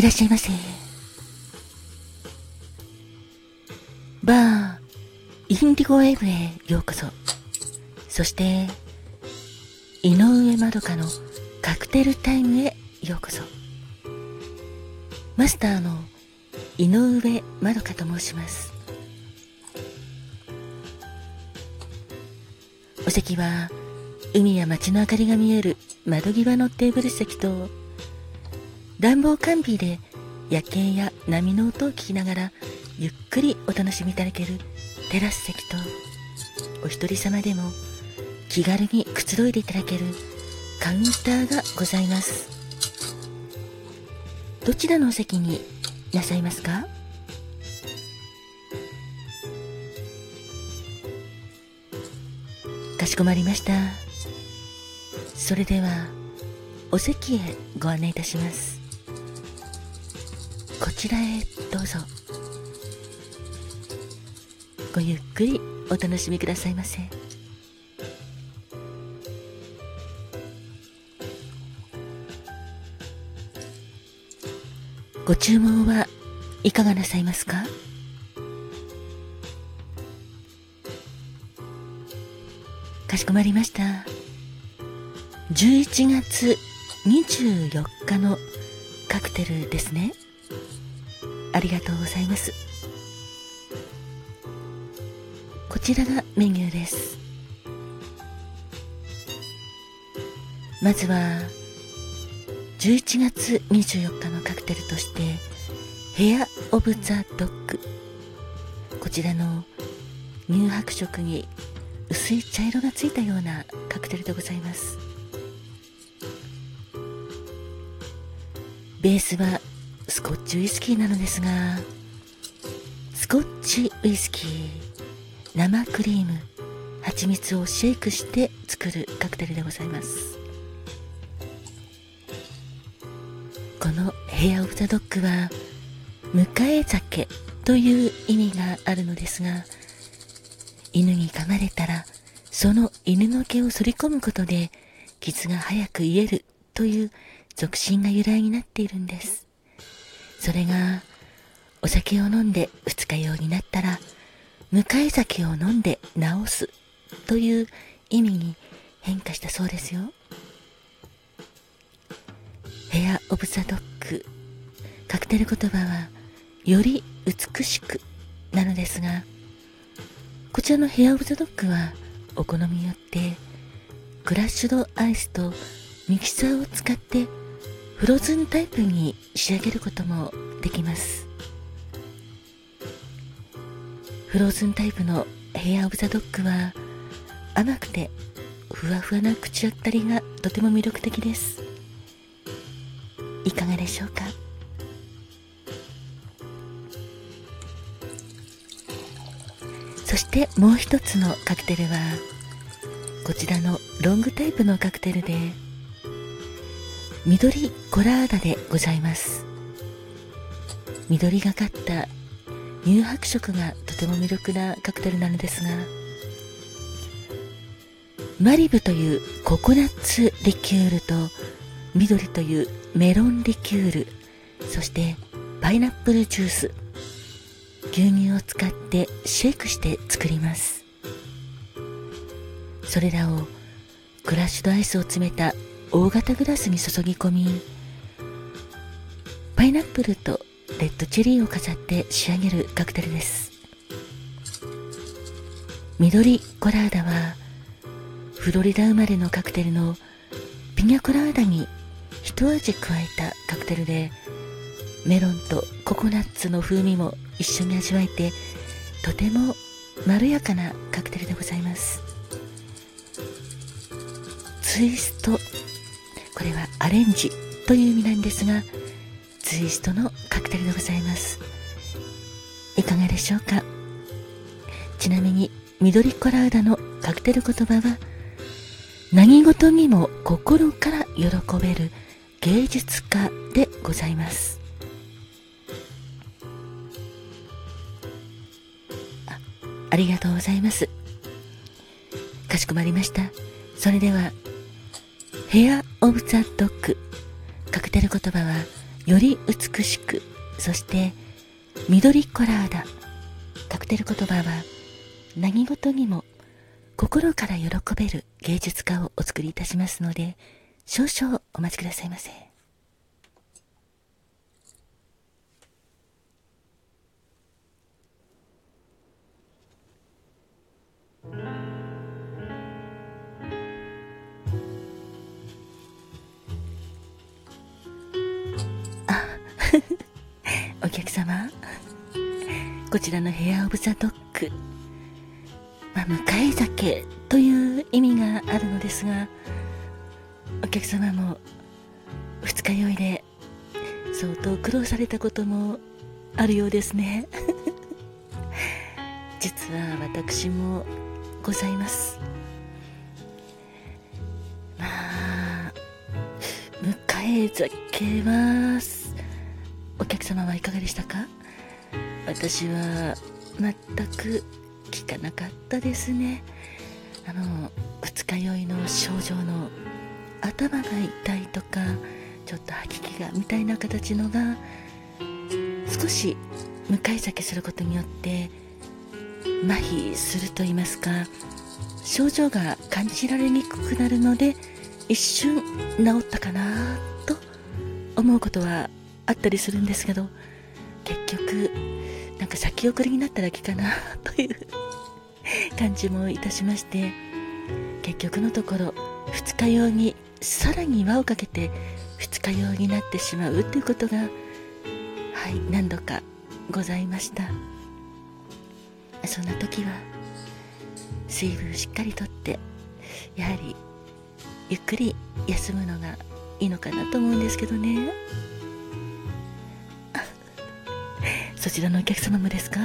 いらっしゃいませ。バー、インディゴウェーブへようこそ。そして、井上まどかのカクテルタイムへようこそ。マスターの井上まどかと申します。お席は海や街の明かりが見える窓際のテーブル席と暖房完備で夜景や波の音を聞きながらゆっくりお楽しみいただけるテラス席とお一人様でも気軽にくつろいでいただけるカウンターがございます。どちらのお席になさいますか？かしこまりました。それではお席へご案内いたします。ちらへどうぞごゆっくりお楽しみくださいませご注文はいかがなさいますか？かしこまりました。11月24日のカクテルですね。ありがとうございます。こちらがメニューです。まずは、11月24日のカクテルとして、ヘア・オブ・ザ・ドッグ。こちらの乳白色に薄い茶色がついたようなカクテルでございますベースはスコッチウイスキーなのですがスコッチウイスキー生クリーム蜂蜜をシェイクして作るカクテルでございますこのヘアオブザドッグは迎え酒という意味があるのですが犬に噛まれたら、その犬の毛を反り込むことで、傷が早く癒えるという俗信が由来になっているんです。それが、お酒を飲んで二日酔いになったら、向かい酒を飲んで治すという意味に変化したそうですよ。ヘア・オブ・ザ・ドッグ、カクテル言葉は、より美しくなのですが、こちらのヘアオブザドッグはお好みによってクラッシュドアイスとミキサーを使ってフローズンタイプに仕上げることもできます。フローズンタイプのヘアオブザドッグは甘くてふわふわな口当たりがとても魅力的です。いかがでしょうか？そしてもう一つのカクテルはこちらのロングタイプのカクテルで緑コラーダでございます。緑がかった乳白色がとても魅力なカクテルなのですがマリブというココナッツリキュールと緑というメロンリキュールそしてパイナップルジュース牛乳を使ってシェイクして作ります。それらをクラッシュドアイスを詰めた大型グラスに注ぎ込みパイナップルとレッドチェリーを飾って仕上げるカクテルです。緑コラーダはフロリダ生まれのカクテルのピニャコラーダに一味加えたカクテルでメロンとココナッツの風味も一緒に味わえてとてもまろやかなカクテルでございます。ツイストこれはアレンジという意味なんですがツイストのカクテルでございますいかがでしょうか？ちなみに緑コラーダのカクテル言葉は何事にも心から喜べる芸術家でございますありがとうございます。かしこまりました。それでは、ヘア・オブ・ザ・ドッグ。カクテル言葉は、より美しくそして緑コラーダカクテル言葉は何事にも心から喜べる芸術家をお作りいたしますので少々お待ちくださいませ。こちらのヘアオブザドッグ。まあ、迎え酒という意味があるのですがお客様も二日酔いで相当苦労されたこともあるようですね。実は私もございます。まあ迎え酒はお客様はいかがでしたか？私は全く聞かなかったですね。あの二日酔いの症状の頭が痛いとかちょっと吐き気がみたいな形のが少し向かい酒することによって麻痺すると言いますか症状が感じられにくくなるので一瞬治ったかなと思うことはあったりするんですけど結局か先送りになっただけかな という感じもいたしまして結局のところ二日酔いにさらに輪をかけて二日酔いになってしまうということがはい何度かございました。そんな時は水分しっかりとってやはりゆっくり休むのがいいのかなと思うんですけどね。そちらのお客様もですか？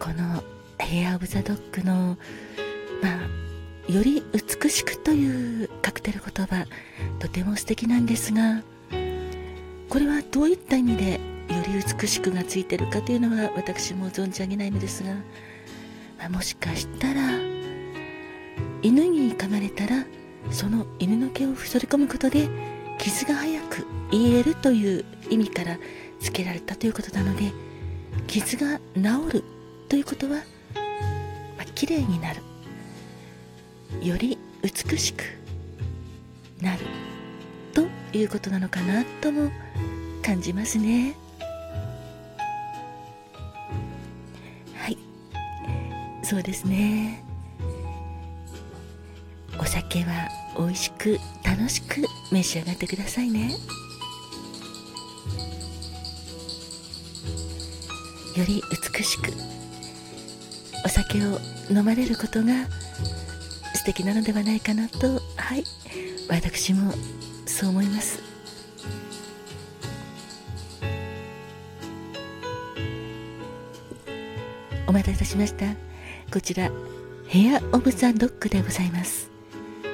このヘア・オブ・ザ・ドッグのまあより美しくというカクテル言葉とても素敵なんですがこれはどういった意味でより美しくがついてるかというのは私も存じ上げないのですが、まあ、もしかしたら犬に噛まれたらその犬の毛をそり込むことで傷が早く癒えるという意味から付けられたということなので傷が治るということは、まあ、綺麗になる。より美しくなるということなのかなとも感じますね。はい。そうですね。お酒は美味しく楽しく召し上がってくださいね。より美しくお酒を飲まれることが素敵なのではないかなと。はい。私もそう思います。お待たせいたしました。こちらヘア・オブ・ザ・ドッグでございます。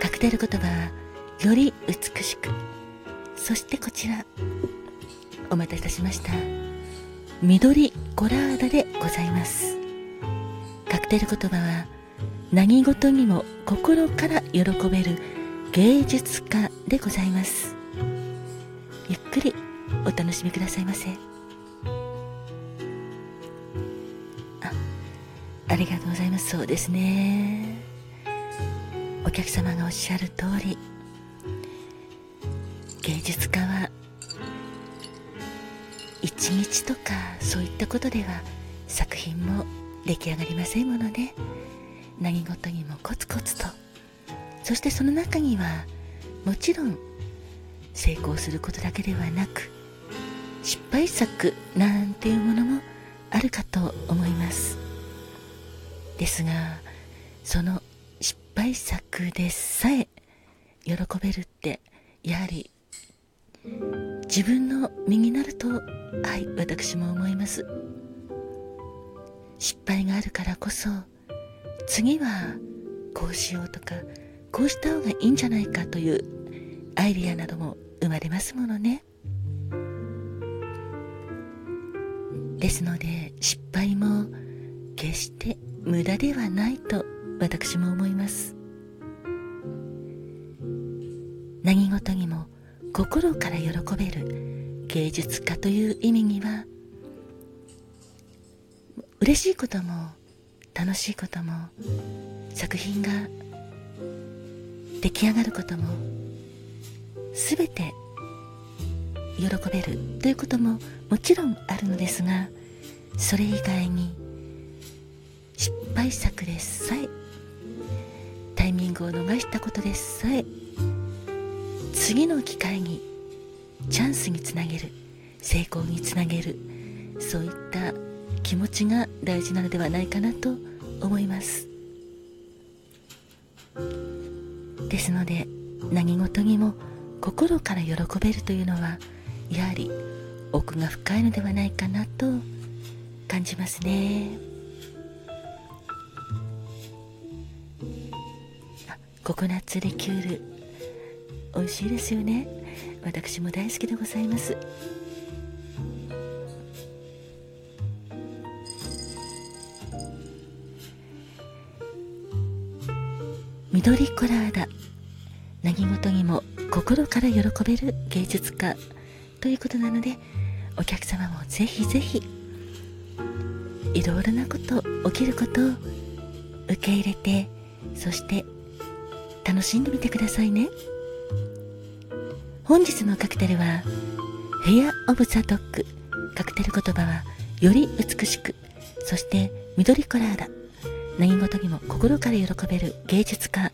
カクテル言葉はより美しく。そしてこちらお待たせいたしました。緑コラーダでございます。カクテル言葉は何事にも心から喜べる芸術家でございます。ゆっくりお楽しみくださいませ。あありがとうございます。そうですね。お客様がおっしゃる通り芸術家は一日とかそういったことでは作品も出来上がりませんもので何事にもコツコツと。そしてその中にはもちろん成功することだけではなく失敗作なんていうものもあるかと思います。ですがその敗作でさえ喜べるってやはり自分の身になるとはい私も思います。失敗があるからこそ次はこうしようとかこうした方がいいんじゃないかというアイディアなども生まれますものね。ですので失敗も決して無駄ではないと私も思います。何事にも心から喜べる芸術家という意味には嬉しいことも楽しいことも作品が出来上がることも全て喜べるということももちろんあるのですがそれ以外に失敗作でさえタイミングを逃したことでさえ次の機会にチャンスにつなげる成功につなげるそういった気持ちが大事なのではないかなと思います。ですので何事にも心から喜べるというのはやはり奥が深いのではないかなと感じますね。ココナッツリキュール。美味しいですよね。私も大好きでございます。緑コラーダ。何事にも心から喜べる芸術家ということなのでお客様もぜひぜひいろいろなこと起きることを受け入れてそして楽しんでみてくださいね本日のカクテルはフェア・オブ・ザ・ドッグカクテル言葉はより美しくそして緑コラーだ何事にも心から喜べる芸術家。